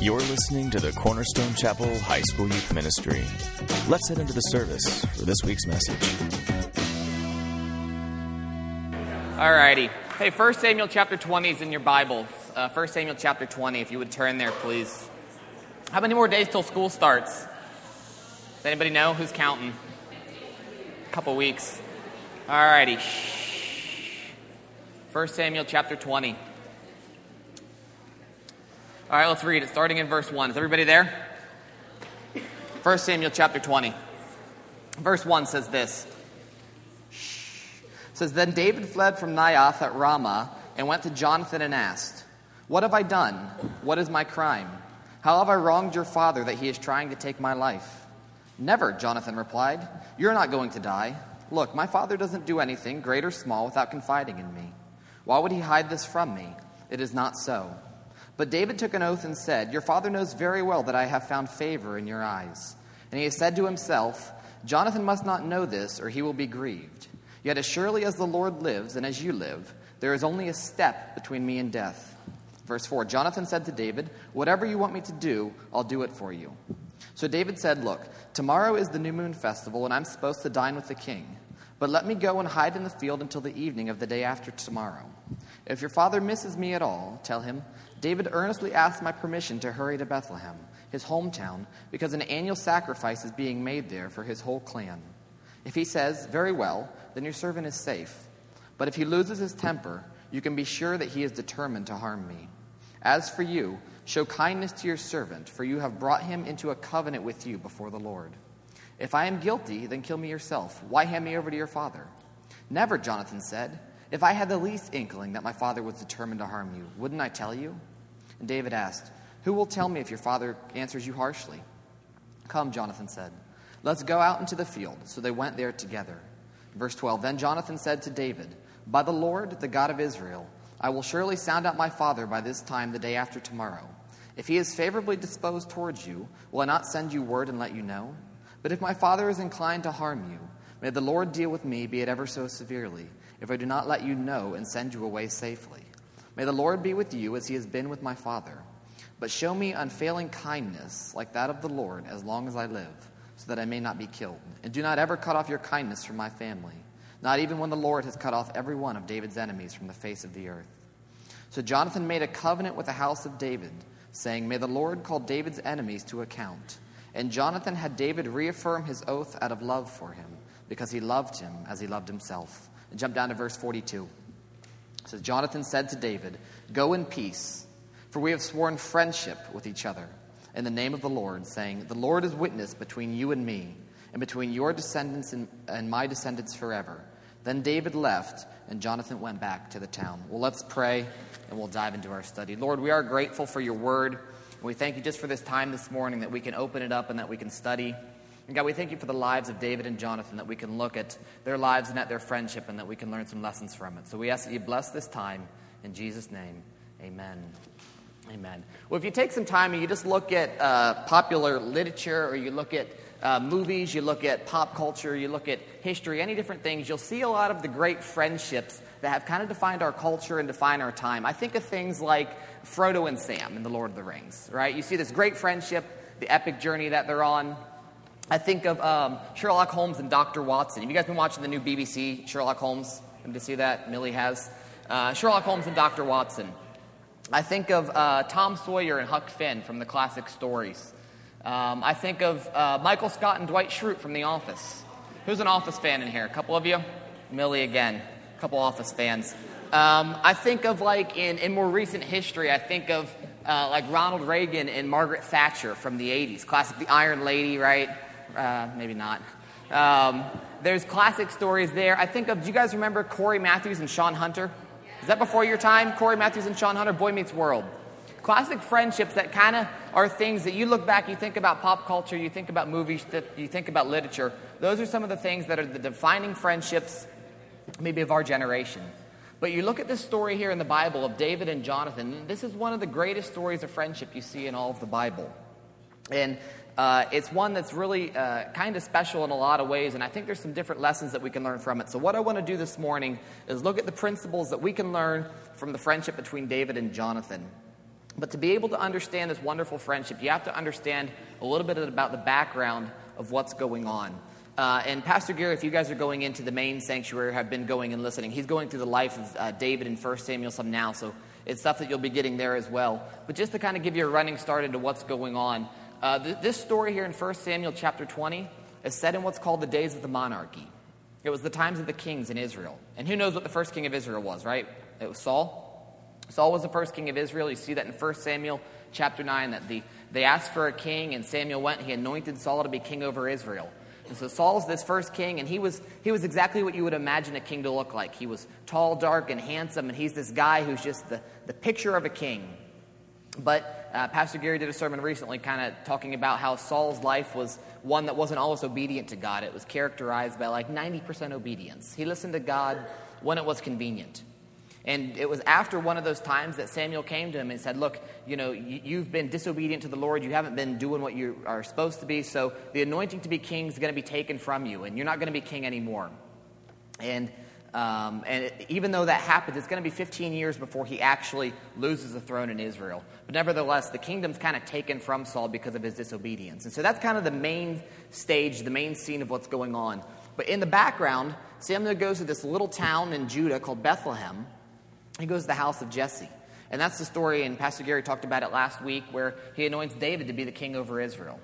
You're listening to the Cornerstone Chapel High School Youth Ministry. Let's head into the service for this week's message. All righty. Hey, 1 Samuel chapter 20 is in your Bible. Uh, 1 Samuel chapter 20, if you would turn there, please. How many more days till school starts? Does anybody know? Who's counting? A couple weeks. Alrighty. 1 Samuel chapter 20. All right, let's read it, starting in verse 1. Is everybody there? 1 Samuel chapter 20. Verse 1 says this. It says, Then David fled from Naioth at Ramah and went to Jonathan and asked, What have I done? What is my crime? How have I wronged your father that he is trying to take my life? Never, Jonathan replied. You're not going to die. Look, my father doesn't do anything, great or small, without confiding in me. Why would he hide this from me? It is not so. But David took an oath and said, Your father knows very well that I have found favor in your eyes. And he said to himself, Jonathan must not know this, or he will be grieved. Yet as surely as the Lord lives, and as you live, there is only a step between me and death. Verse 4 Jonathan said to David, Whatever you want me to do, I'll do it for you. So David said, Look, tomorrow is the new moon festival, and I'm supposed to dine with the king. But let me go and hide in the field until the evening of the day after tomorrow. If your father misses me at all, tell him, David earnestly asked my permission to hurry to Bethlehem, his hometown, because an annual sacrifice is being made there for his whole clan. If he says, Very well, then your servant is safe. But if he loses his temper, you can be sure that he is determined to harm me. As for you, show kindness to your servant, for you have brought him into a covenant with you before the Lord. If I am guilty, then kill me yourself. Why hand me over to your father? Never, Jonathan said. If I had the least inkling that my father was determined to harm you, wouldn't I tell you? And David asked, Who will tell me if your father answers you harshly? Come, Jonathan said, Let's go out into the field. So they went there together. Verse 12 Then Jonathan said to David, By the Lord, the God of Israel, I will surely sound out my father by this time the day after tomorrow. If he is favorably disposed towards you, will I not send you word and let you know? But if my father is inclined to harm you, may the Lord deal with me, be it ever so severely, if I do not let you know and send you away safely. May the Lord be with you as he has been with my father. But show me unfailing kindness like that of the Lord as long as I live, so that I may not be killed. And do not ever cut off your kindness from my family, not even when the Lord has cut off every one of David's enemies from the face of the earth. So Jonathan made a covenant with the house of David, saying, May the Lord call David's enemies to account. And Jonathan had David reaffirm his oath out of love for him, because he loved him as he loved himself. And jump down to verse 42. It says, Jonathan said to David, Go in peace, for we have sworn friendship with each other in the name of the Lord, saying, The Lord is witness between you and me, and between your descendants and, and my descendants forever. Then David left, and Jonathan went back to the town. Well, let's pray, and we'll dive into our study. Lord, we are grateful for your word. And we thank you just for this time this morning that we can open it up and that we can study. And God, we thank you for the lives of David and Jonathan, that we can look at their lives and at their friendship, and that we can learn some lessons from it. So we ask that you bless this time. In Jesus' name, amen. Amen. Well, if you take some time and you just look at uh, popular literature, or you look at uh, movies, you look at pop culture, you look at history, any different things, you'll see a lot of the great friendships that have kind of defined our culture and define our time. I think of things like Frodo and Sam in The Lord of the Rings, right? You see this great friendship, the epic journey that they're on. I think of um, Sherlock Holmes and Dr. Watson. Have you guys been watching the new BBC Sherlock Holmes? Did you see that? Millie has. Uh, Sherlock Holmes and Dr. Watson. I think of uh, Tom Sawyer and Huck Finn from the classic stories. Um, I think of uh, Michael Scott and Dwight Schrute from The Office. Who's an Office fan in here? A couple of you? Millie again. A couple Office fans. Um, I think of like in, in more recent history, I think of uh, like Ronald Reagan and Margaret Thatcher from the 80s. Classic The Iron Lady, right? Uh, maybe not. Um, there's classic stories there. I think of, do you guys remember Cory Matthews and Shawn Hunter? Is that before your time? Cory Matthews and Shawn Hunter, Boy Meets World. Classic friendships that kind of are things that you look back, you think about pop culture, you think about movies, you think about literature. Those are some of the things that are the defining friendships, maybe of our generation. But you look at this story here in the Bible of David and Jonathan, this is one of the greatest stories of friendship you see in all of the Bible. And uh, it's one that's really uh, kind of special in a lot of ways, and I think there's some different lessons that we can learn from it. So, what I want to do this morning is look at the principles that we can learn from the friendship between David and Jonathan. But to be able to understand this wonderful friendship, you have to understand a little bit about the background of what's going on. Uh, and Pastor Gary, if you guys are going into the main sanctuary, have been going and listening, he's going through the life of uh, David in 1 Samuel some now, so it's stuff that you'll be getting there as well. But just to kind of give you a running start into what's going on, uh, th- this story here in 1 Samuel chapter 20 is set in what's called the days of the monarchy. It was the times of the kings in Israel. And who knows what the first king of Israel was, right? It was Saul. Saul was the first king of Israel. You see that in 1 Samuel chapter 9, that the, they asked for a king, and Samuel went, and he anointed Saul to be king over Israel. And so Saul's this first king, and he was, he was exactly what you would imagine a king to look like. He was tall, dark, and handsome, and he's this guy who's just the, the picture of a king. But uh, Pastor Gary did a sermon recently kind of talking about how Saul's life was one that wasn't always obedient to God. It was characterized by like 90% obedience. He listened to God when it was convenient. And it was after one of those times that Samuel came to him and said, Look, you know, you've been disobedient to the Lord. You haven't been doing what you are supposed to be. So the anointing to be king is going to be taken from you, and you're not going to be king anymore. And, um, and it, even though that happens, it's going to be 15 years before he actually loses the throne in Israel. But nevertheless, the kingdom's kind of taken from Saul because of his disobedience. And so that's kind of the main stage, the main scene of what's going on. But in the background, Samuel goes to this little town in Judah called Bethlehem he goes to the house of Jesse. And that's the story, and Pastor Gary talked about it last week, where he anoints David to be the king over Israel.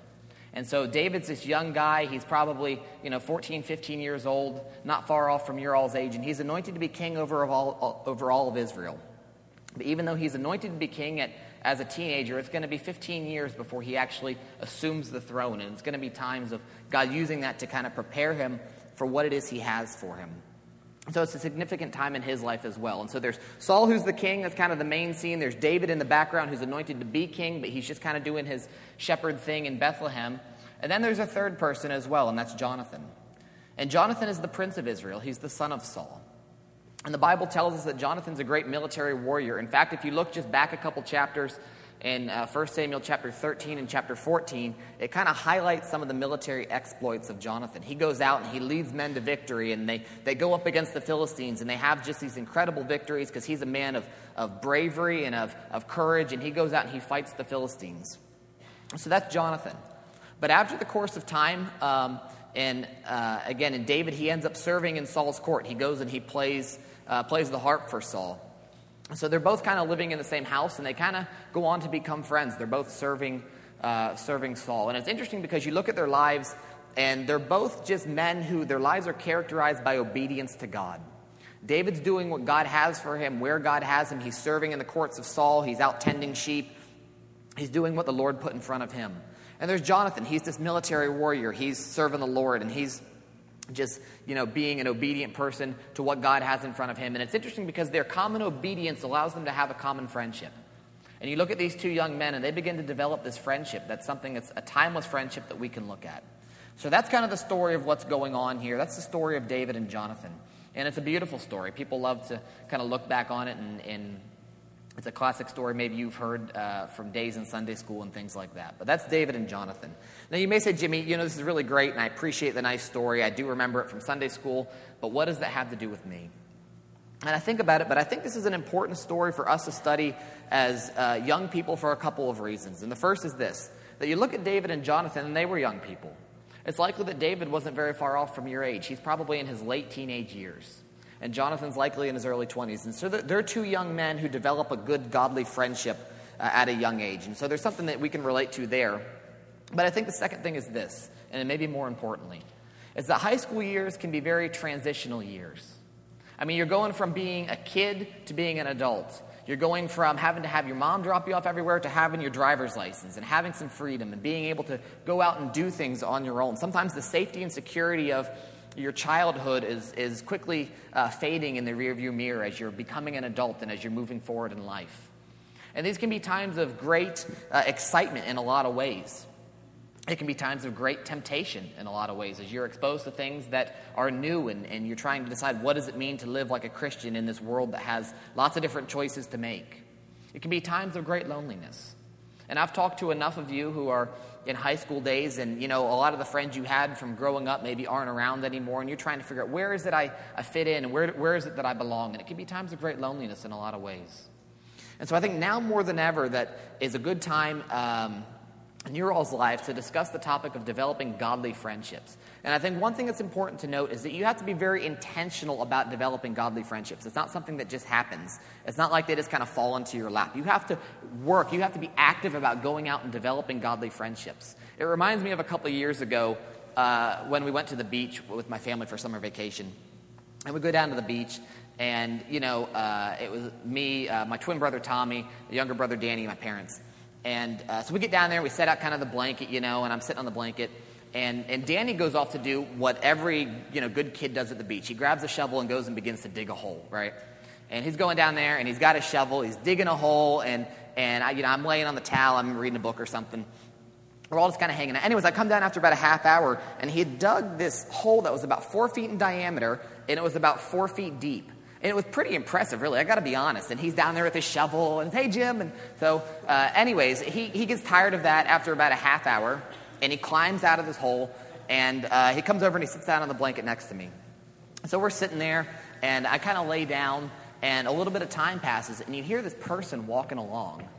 And so David's this young guy. He's probably, you know, 14, 15 years old, not far off from your all's age, and he's anointed to be king over all, over all of Israel. But even though he's anointed to be king at, as a teenager, it's going to be 15 years before he actually assumes the throne. And it's going to be times of God using that to kind of prepare him for what it is he has for him. So it's a significant time in his life as well. And so there's Saul, who's the king, that's kind of the main scene. There's David in the background, who's anointed to be king, but he's just kind of doing his shepherd thing in Bethlehem. And then there's a third person as well, and that's Jonathan. And Jonathan is the prince of Israel, he's the son of Saul. And the Bible tells us that Jonathan's a great military warrior. In fact, if you look just back a couple chapters, in uh, 1 Samuel chapter 13 and chapter 14, it kind of highlights some of the military exploits of Jonathan. He goes out and he leads men to victory, and they, they go up against the Philistines, and they have just these incredible victories because he's a man of, of bravery and of, of courage, and he goes out and he fights the Philistines. So that's Jonathan. But after the course of time, um, and uh, again, in David, he ends up serving in Saul's court. He goes and he plays, uh, plays the harp for Saul. So they're both kind of living in the same house, and they kind of go on to become friends. They're both serving, uh, serving Saul. And it's interesting because you look at their lives, and they're both just men who their lives are characterized by obedience to God. David's doing what God has for him, where God has him. He's serving in the courts of Saul, he's out tending sheep, he's doing what the Lord put in front of him. And there's Jonathan. He's this military warrior. He's serving the Lord, and he's just you know being an obedient person to what god has in front of him. And it's interesting because their common obedience allows them to have a common friendship. And you look at these two young men and they begin to develop this friendship that's something that's a timeless friendship that we can look at. So that's kind of the story of what's going on here. That's the story of david and jonathan. And it's a beautiful story. People love to kind of look back on it and, and it's a classic story maybe you've heard uh, from days in Sunday school and things like that. But that's David and Jonathan. Now, you may say, Jimmy, you know, this is really great, and I appreciate the nice story. I do remember it from Sunday school, but what does that have to do with me? And I think about it, but I think this is an important story for us to study as uh, young people for a couple of reasons. And the first is this that you look at David and Jonathan, and they were young people. It's likely that David wasn't very far off from your age. He's probably in his late teenage years and Jonathan's likely in his early 20s. And so they're two young men who develop a good, godly friendship uh, at a young age. And so there's something that we can relate to there. But I think the second thing is this, and it may be more importantly, is that high school years can be very transitional years. I mean, you're going from being a kid to being an adult. You're going from having to have your mom drop you off everywhere to having your driver's license and having some freedom and being able to go out and do things on your own. Sometimes the safety and security of your childhood is, is quickly uh, fading in the rearview mirror as you're becoming an adult and as you're moving forward in life. And these can be times of great uh, excitement in a lot of ways. It can be times of great temptation in a lot of ways as you're exposed to things that are new and, and you're trying to decide what does it mean to live like a Christian in this world that has lots of different choices to make. It can be times of great loneliness. And I've talked to enough of you who are in high school days and you know a lot of the friends you had from growing up maybe aren't around anymore and you're trying to figure out where is it I, I fit in and where, where is it that I belong and it can be times of great loneliness in a lot of ways. And so I think now more than ever that is a good time um, in your all's lives to discuss the topic of developing godly friendships. And I think one thing that's important to note is that you have to be very intentional about developing godly friendships. It's not something that just happens. It's not like they just kind of fall into your lap. You have to work, you have to be active about going out and developing godly friendships. It reminds me of a couple of years ago uh, when we went to the beach with my family for summer vacation. And we go down to the beach, and, you know, uh, it was me, uh, my twin brother Tommy, the younger brother Danny, my parents. And uh, so we get down there, we set out kind of the blanket, you know, and I'm sitting on the blanket. And, and Danny goes off to do what every, you know, good kid does at the beach. He grabs a shovel and goes and begins to dig a hole, right? And he's going down there, and he's got a shovel, he's digging a hole, and, and I, you know, I'm laying on the towel, I'm reading a book or something. We're all just kind of hanging out. Anyways, I come down after about a half hour, and he had dug this hole that was about four feet in diameter, and it was about four feet deep. And it was pretty impressive, really. I got to be honest. And he's down there with his shovel, and hey, Jim. And so, uh, anyways, he, he gets tired of that after about a half hour, and he climbs out of this hole, and uh, he comes over and he sits down on the blanket next to me. So we're sitting there, and I kind of lay down, and a little bit of time passes, and you hear this person walking along.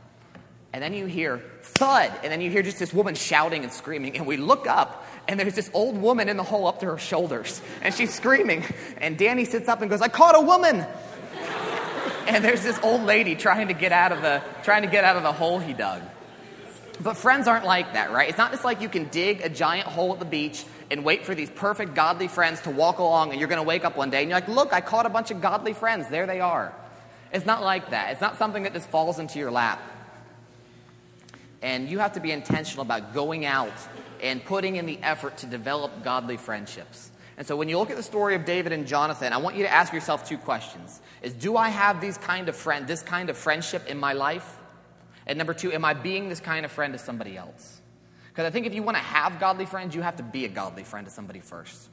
And then you hear thud, and then you hear just this woman shouting and screaming. And we look up, and there's this old woman in the hole up to her shoulders, and she's screaming. And Danny sits up and goes, "I caught a woman!" and there's this old lady trying to get out of the trying to get out of the hole he dug. But friends aren't like that, right? It's not just like you can dig a giant hole at the beach and wait for these perfect godly friends to walk along, and you're going to wake up one day and you're like, "Look, I caught a bunch of godly friends. There they are." It's not like that. It's not something that just falls into your lap. And you have to be intentional about going out and putting in the effort to develop godly friendships. And so when you look at the story of David and Jonathan, I want you to ask yourself two questions. Is do I have these kind of friend this kind of friendship in my life? And number 2, am I being this kind of friend to somebody else? Because I think if you want to have godly friends, you have to be a godly friend to somebody first.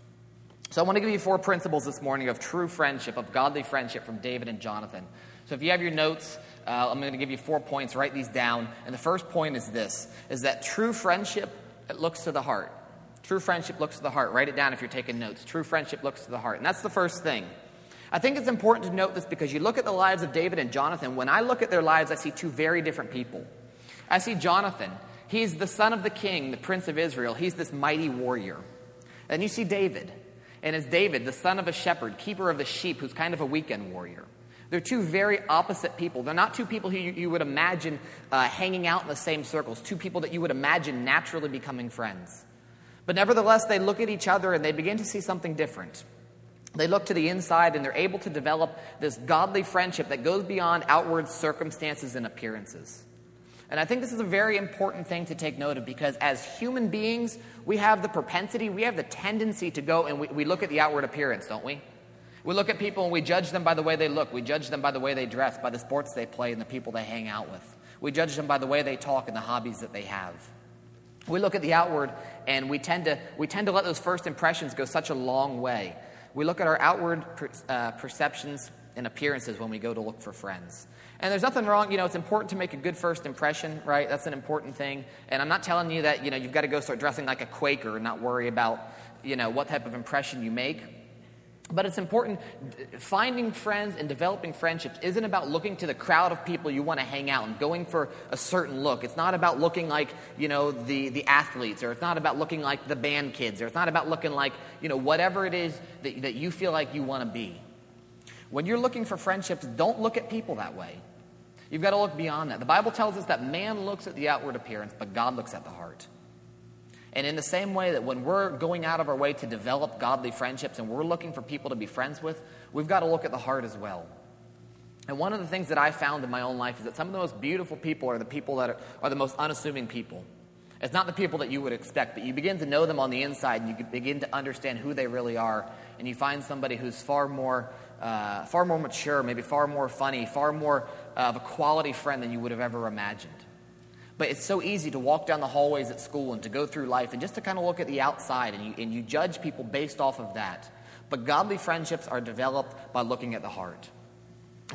So I want to give you four principles this morning of true friendship, of godly friendship from David and Jonathan. So if you have your notes, uh, I'm going to give you four points. Write these down. And the first point is this: is that true friendship it looks to the heart. True friendship looks to the heart. Write it down if you're taking notes. True friendship looks to the heart, and that's the first thing. I think it's important to note this because you look at the lives of David and Jonathan. When I look at their lives, I see two very different people. I see Jonathan. He's the son of the king, the prince of Israel. He's this mighty warrior. And you see David. And it's David, the son of a shepherd, keeper of the sheep, who's kind of a weekend warrior. They're two very opposite people. They're not two people who you, you would imagine uh, hanging out in the same circles, two people that you would imagine naturally becoming friends. But nevertheless, they look at each other and they begin to see something different. They look to the inside and they're able to develop this godly friendship that goes beyond outward circumstances and appearances. And I think this is a very important thing to take note of because as human beings, we have the propensity, we have the tendency to go and we, we look at the outward appearance, don't we? We look at people and we judge them by the way they look. We judge them by the way they dress, by the sports they play, and the people they hang out with. We judge them by the way they talk and the hobbies that they have. We look at the outward and we tend to, we tend to let those first impressions go such a long way. We look at our outward per, uh, perceptions and appearances when we go to look for friends. And there's nothing wrong, you know, it's important to make a good first impression, right? That's an important thing. And I'm not telling you that, you know, you've got to go start dressing like a Quaker and not worry about, you know, what type of impression you make. But it's important, finding friends and developing friendships isn't about looking to the crowd of people you want to hang out and going for a certain look. It's not about looking like, you know, the, the athletes, or it's not about looking like the band kids, or it's not about looking like, you know, whatever it is that, that you feel like you want to be. When you're looking for friendships, don't look at people that way. You've got to look beyond that. The Bible tells us that man looks at the outward appearance, but God looks at the heart. And in the same way that when we're going out of our way to develop godly friendships and we're looking for people to be friends with, we've got to look at the heart as well. And one of the things that I found in my own life is that some of the most beautiful people are the people that are, are the most unassuming people. It's not the people that you would expect, but you begin to know them on the inside and you begin to understand who they really are. And you find somebody who's far more, uh, far more mature, maybe far more funny, far more uh, of a quality friend than you would have ever imagined. But it's so easy to walk down the hallways at school and to go through life and just to kind of look at the outside and you, and you judge people based off of that. But godly friendships are developed by looking at the heart.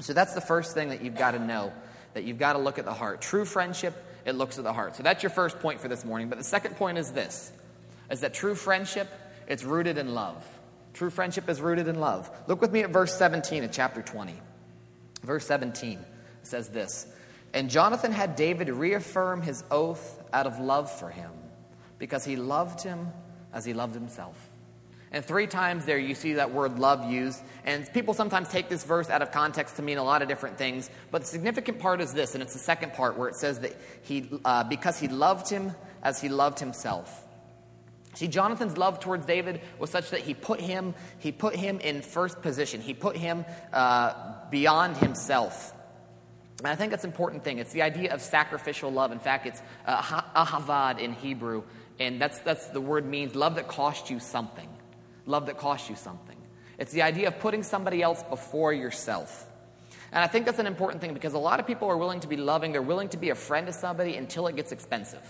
So that's the first thing that you've got to know that you've got to look at the heart. True friendship, it looks at the heart. So that's your first point for this morning. But the second point is this is that true friendship, it's rooted in love. True friendship is rooted in love. Look with me at verse 17 of chapter 20. Verse 17 says this And Jonathan had David reaffirm his oath out of love for him because he loved him as he loved himself. And three times there you see that word love used. And people sometimes take this verse out of context to mean a lot of different things. But the significant part is this, and it's the second part where it says that he, uh, because he loved him as he loved himself. See, Jonathan's love towards David was such that he put him, he put him in first position. He put him uh, beyond himself. And I think that's an important thing. It's the idea of sacrificial love. In fact, it's uh, ahavah in Hebrew, and that's, that's the word means love that cost you something. Love that cost you something. It's the idea of putting somebody else before yourself. And I think that's an important thing because a lot of people are willing to be loving, they're willing to be a friend to somebody until it gets expensive.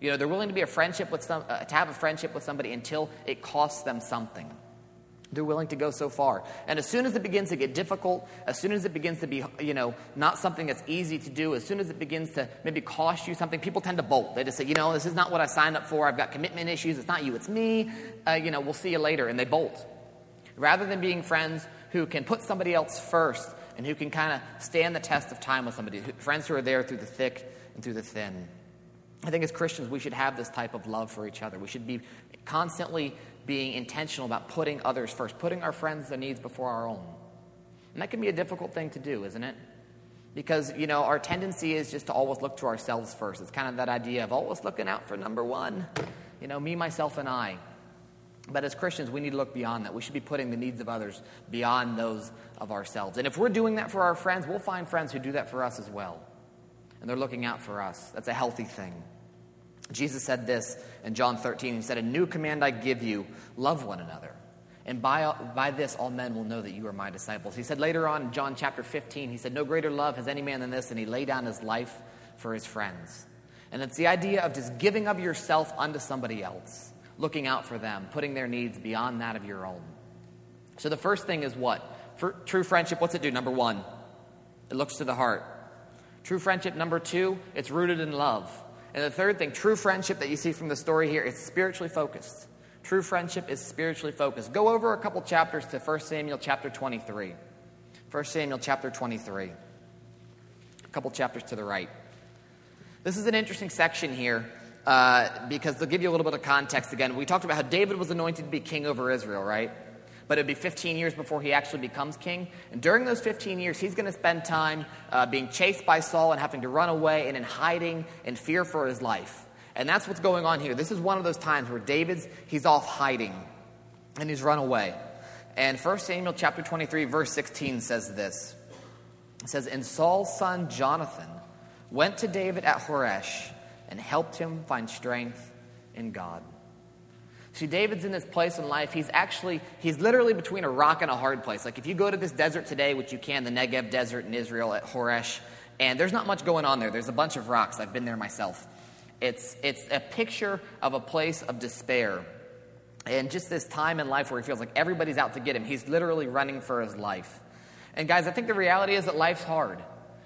You know, they're willing to be a friendship with some, uh, to have a friendship with somebody until it costs them something. They're willing to go so far. And as soon as it begins to get difficult, as soon as it begins to be, you know, not something that's easy to do, as soon as it begins to maybe cost you something, people tend to bolt. They just say, you know, this is not what I signed up for. I've got commitment issues. It's not you, it's me. Uh, you know, we'll see you later. And they bolt. Rather than being friends who can put somebody else first and who can kind of stand the test of time with somebody, friends who are there through the thick and through the thin. I think as Christians, we should have this type of love for each other. We should be constantly being intentional about putting others first, putting our friends' needs before our own. And that can be a difficult thing to do, isn't it? Because, you know, our tendency is just to always look to ourselves first. It's kind of that idea of always looking out for number one, you know, me, myself, and I. But as Christians, we need to look beyond that. We should be putting the needs of others beyond those of ourselves. And if we're doing that for our friends, we'll find friends who do that for us as well and they're looking out for us. That's a healthy thing. Jesus said this in John 13. He said, A new command I give you love one another. And by, by this, all men will know that you are my disciples. He said later on in John chapter 15, he said, No greater love has any man than this, and he laid down his life for his friends. And it's the idea of just giving of yourself unto somebody else, looking out for them, putting their needs beyond that of your own. So the first thing is what? For true friendship, what's it do? Number one, it looks to the heart. True friendship, number two, it's rooted in love. And the third thing, true friendship that you see from the story here, it's spiritually focused. True friendship is spiritually focused. Go over a couple chapters to 1 Samuel chapter 23. 1 Samuel chapter 23. A couple chapters to the right. This is an interesting section here uh, because they'll give you a little bit of context again. We talked about how David was anointed to be king over Israel, right? But it'd be 15 years before he actually becomes king. And during those 15 years, he's going to spend time uh, being chased by Saul and having to run away and in hiding and fear for his life. And that's what's going on here. This is one of those times where David's, he's off hiding and he's run away. And 1 Samuel chapter 23, verse 16 says this. It says, And Saul's son Jonathan went to David at Horesh and helped him find strength in God. See, David's in this place in life. He's actually, he's literally between a rock and a hard place. Like if you go to this desert today, which you can, the Negev desert in Israel at Horesh, and there's not much going on there. There's a bunch of rocks. I've been there myself. It's, it's a picture of a place of despair. And just this time in life where he feels like everybody's out to get him. He's literally running for his life. And guys, I think the reality is that life's hard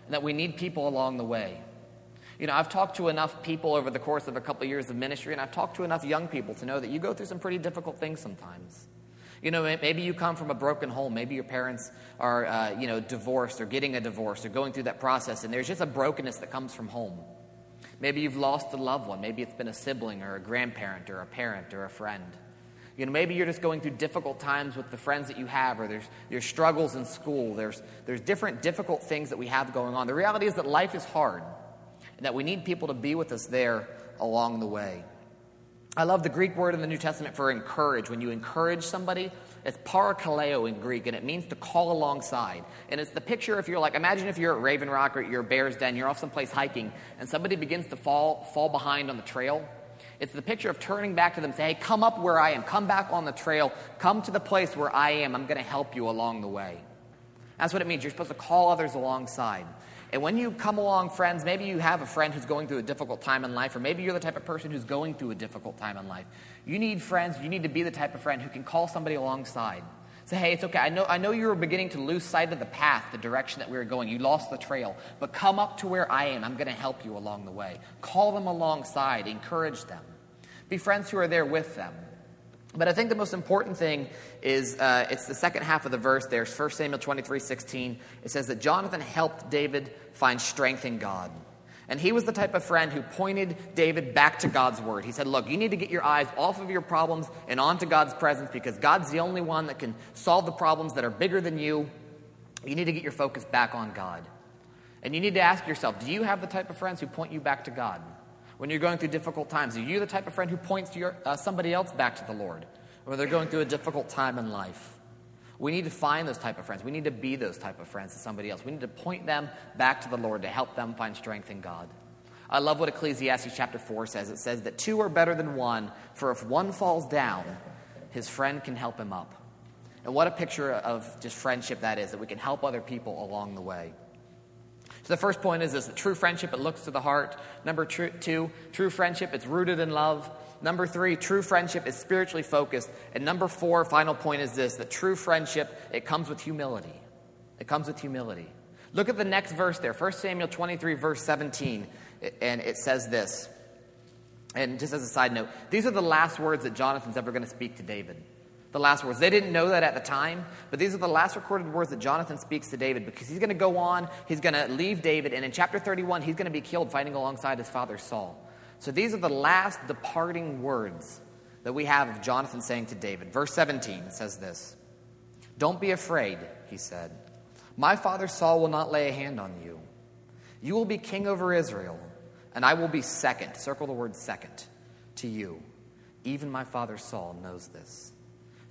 and that we need people along the way. You know, I've talked to enough people over the course of a couple of years of ministry, and I've talked to enough young people to know that you go through some pretty difficult things sometimes. You know, maybe you come from a broken home. Maybe your parents are, uh, you know, divorced or getting a divorce or going through that process, and there's just a brokenness that comes from home. Maybe you've lost a loved one. Maybe it's been a sibling or a grandparent or a parent or a friend. You know, maybe you're just going through difficult times with the friends that you have, or there's, there's struggles in school. There's, there's different difficult things that we have going on. The reality is that life is hard that we need people to be with us there along the way. I love the Greek word in the New Testament for encourage. When you encourage somebody, it's parakaleo in Greek, and it means to call alongside. And it's the picture if you're like, imagine if you're at Raven Rock or at Bear's Den, you're off someplace hiking, and somebody begins to fall, fall behind on the trail. It's the picture of turning back to them, say, hey, come up where I am, come back on the trail, come to the place where I am, I'm going to help you along the way. That's what it means. You're supposed to call others alongside. And when you come along, friends, maybe you have a friend who's going through a difficult time in life, or maybe you're the type of person who's going through a difficult time in life. You need friends, you need to be the type of friend who can call somebody alongside. Say, hey, it's okay. I know, I know you were beginning to lose sight of the path, the direction that we were going. You lost the trail. But come up to where I am. I'm going to help you along the way. Call them alongside, encourage them. Be friends who are there with them. But I think the most important thing is uh, it's the second half of the verse there, 1 Samuel 23 16. It says that Jonathan helped David find strength in God. And he was the type of friend who pointed David back to God's word. He said, Look, you need to get your eyes off of your problems and onto God's presence because God's the only one that can solve the problems that are bigger than you. You need to get your focus back on God. And you need to ask yourself do you have the type of friends who point you back to God? When you're going through difficult times, are you the type of friend who points your, uh, somebody else back to the Lord when they're going through a difficult time in life? We need to find those type of friends. We need to be those type of friends to somebody else. We need to point them back to the Lord to help them find strength in God. I love what Ecclesiastes chapter 4 says. It says that two are better than one, for if one falls down, his friend can help him up. And what a picture of just friendship that is, that we can help other people along the way. So the first point is this that true friendship, it looks to the heart. Number two, true friendship, it's rooted in love. Number three, true friendship is spiritually focused. And number four, final point is this that true friendship, it comes with humility. It comes with humility. Look at the next verse there, 1 Samuel 23, verse 17, and it says this. And just as a side note, these are the last words that Jonathan's ever going to speak to David the last words. They didn't know that at the time, but these are the last recorded words that Jonathan speaks to David because he's going to go on, he's going to leave David, and in chapter 31, he's going to be killed fighting alongside his father Saul. So these are the last departing words that we have of Jonathan saying to David. Verse 17 says this Don't be afraid, he said. My father Saul will not lay a hand on you. You will be king over Israel, and I will be second. Circle the word second to you. Even my father Saul knows this.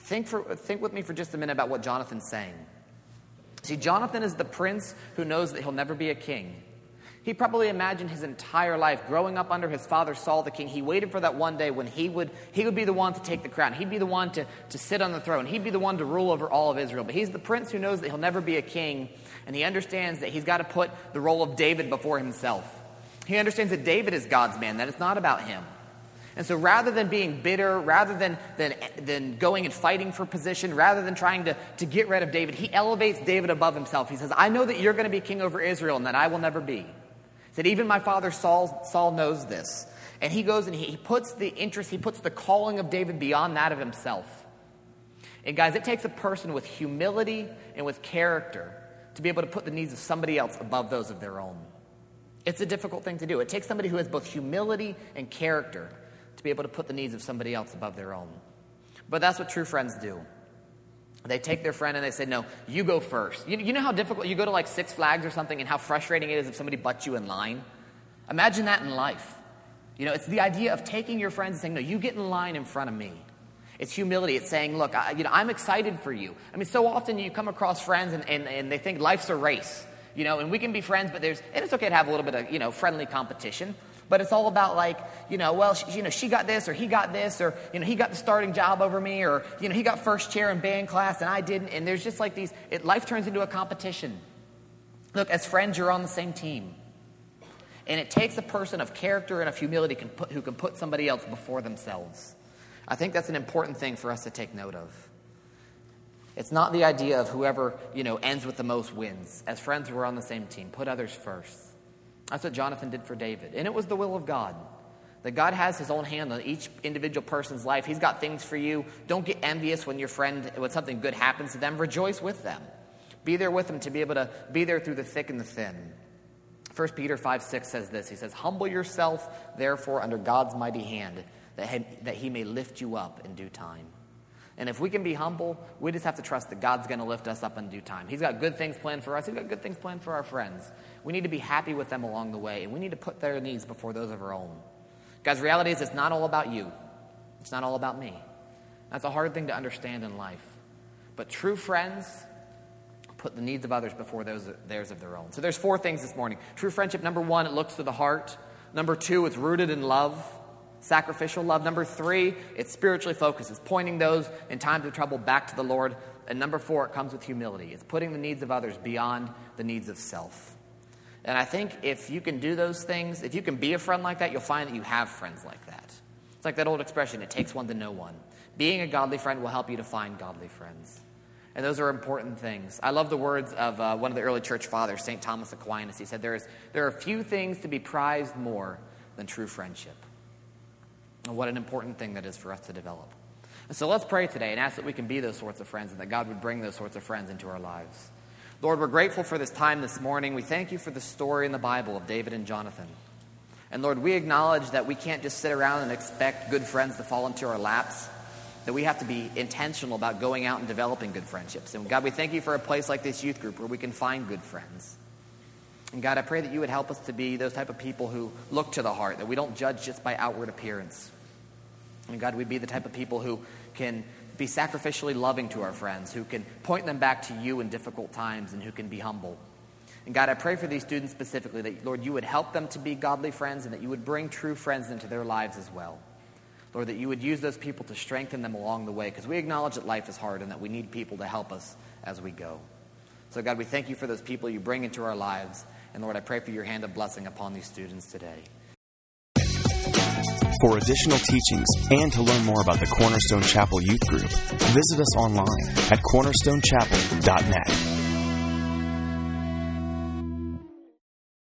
Think, for, think with me for just a minute about what Jonathan's saying. See, Jonathan is the prince who knows that he'll never be a king. He probably imagined his entire life growing up under his father Saul the king. He waited for that one day when he would, he would be the one to take the crown. He'd be the one to, to sit on the throne. He'd be the one to rule over all of Israel. But he's the prince who knows that he'll never be a king, and he understands that he's got to put the role of David before himself. He understands that David is God's man, that it's not about him. And so rather than being bitter, rather than, than, than going and fighting for position, rather than trying to, to get rid of David, he elevates David above himself. He says, I know that you're going to be king over Israel and that I will never be. He said, even my father Saul, Saul knows this. And he goes and he, he puts the interest, he puts the calling of David beyond that of himself. And guys, it takes a person with humility and with character to be able to put the needs of somebody else above those of their own. It's a difficult thing to do. It takes somebody who has both humility and character to be able to put the needs of somebody else above their own. But that's what true friends do. They take their friend and they say, No, you go first. You, you know how difficult you go to like Six Flags or something and how frustrating it is if somebody butts you in line? Imagine that in life. You know, it's the idea of taking your friends and saying, No, you get in line in front of me. It's humility. It's saying, Look, I, you know, I'm excited for you. I mean, so often you come across friends and, and, and they think life's a race. You know, and we can be friends, but there's, and it's okay to have a little bit of, you know, friendly competition but it's all about like, you know, well, she, you know, she got this or he got this or, you know, he got the starting job over me or, you know, he got first chair in band class and I didn't. And there's just like these, it, life turns into a competition. Look, as friends, you're on the same team. And it takes a person of character and of humility can put, who can put somebody else before themselves. I think that's an important thing for us to take note of. It's not the idea of whoever, you know, ends with the most wins. As friends, we're on the same team. Put others first. That's what Jonathan did for David. And it was the will of God. That God has his own hand on each individual person's life. He's got things for you. Don't get envious when your friend, when something good happens to them. Rejoice with them. Be there with them to be able to be there through the thick and the thin. 1 Peter 5 6 says this He says, Humble yourself, therefore, under God's mighty hand, that he, that he may lift you up in due time. And if we can be humble, we just have to trust that God's going to lift us up in due time. He's got good things planned for us, He's got good things planned for our friends. We need to be happy with them along the way, and we need to put their needs before those of our own. Guys, reality is it's not all about you, it's not all about me. That's a hard thing to understand in life. But true friends put the needs of others before those, theirs of their own. So there's four things this morning. True friendship, number one, it looks to the heart. Number two, it's rooted in love, sacrificial love. Number three, it's spiritually focused. It's pointing those in times of trouble back to the Lord. And number four, it comes with humility. It's putting the needs of others beyond the needs of self. And I think if you can do those things, if you can be a friend like that, you'll find that you have friends like that. It's like that old expression it takes one to know one. Being a godly friend will help you to find godly friends. And those are important things. I love the words of uh, one of the early church fathers, St. Thomas Aquinas. He said, there, is, there are few things to be prized more than true friendship. And what an important thing that is for us to develop. And So let's pray today and ask that we can be those sorts of friends and that God would bring those sorts of friends into our lives. Lord, we're grateful for this time this morning. We thank you for the story in the Bible of David and Jonathan. And Lord, we acknowledge that we can't just sit around and expect good friends to fall into our laps, that we have to be intentional about going out and developing good friendships. And God, we thank you for a place like this youth group where we can find good friends. And God, I pray that you would help us to be those type of people who look to the heart, that we don't judge just by outward appearance. And God, we'd be the type of people who can be sacrificially loving to our friends, who can point them back to you in difficult times, and who can be humble. And God, I pray for these students specifically that, Lord, you would help them to be godly friends and that you would bring true friends into their lives as well. Lord, that you would use those people to strengthen them along the way because we acknowledge that life is hard and that we need people to help us as we go. So, God, we thank you for those people you bring into our lives. And Lord, I pray for your hand of blessing upon these students today. For additional teachings and to learn more about the Cornerstone Chapel Youth Group, visit us online at cornerstonechapel.net.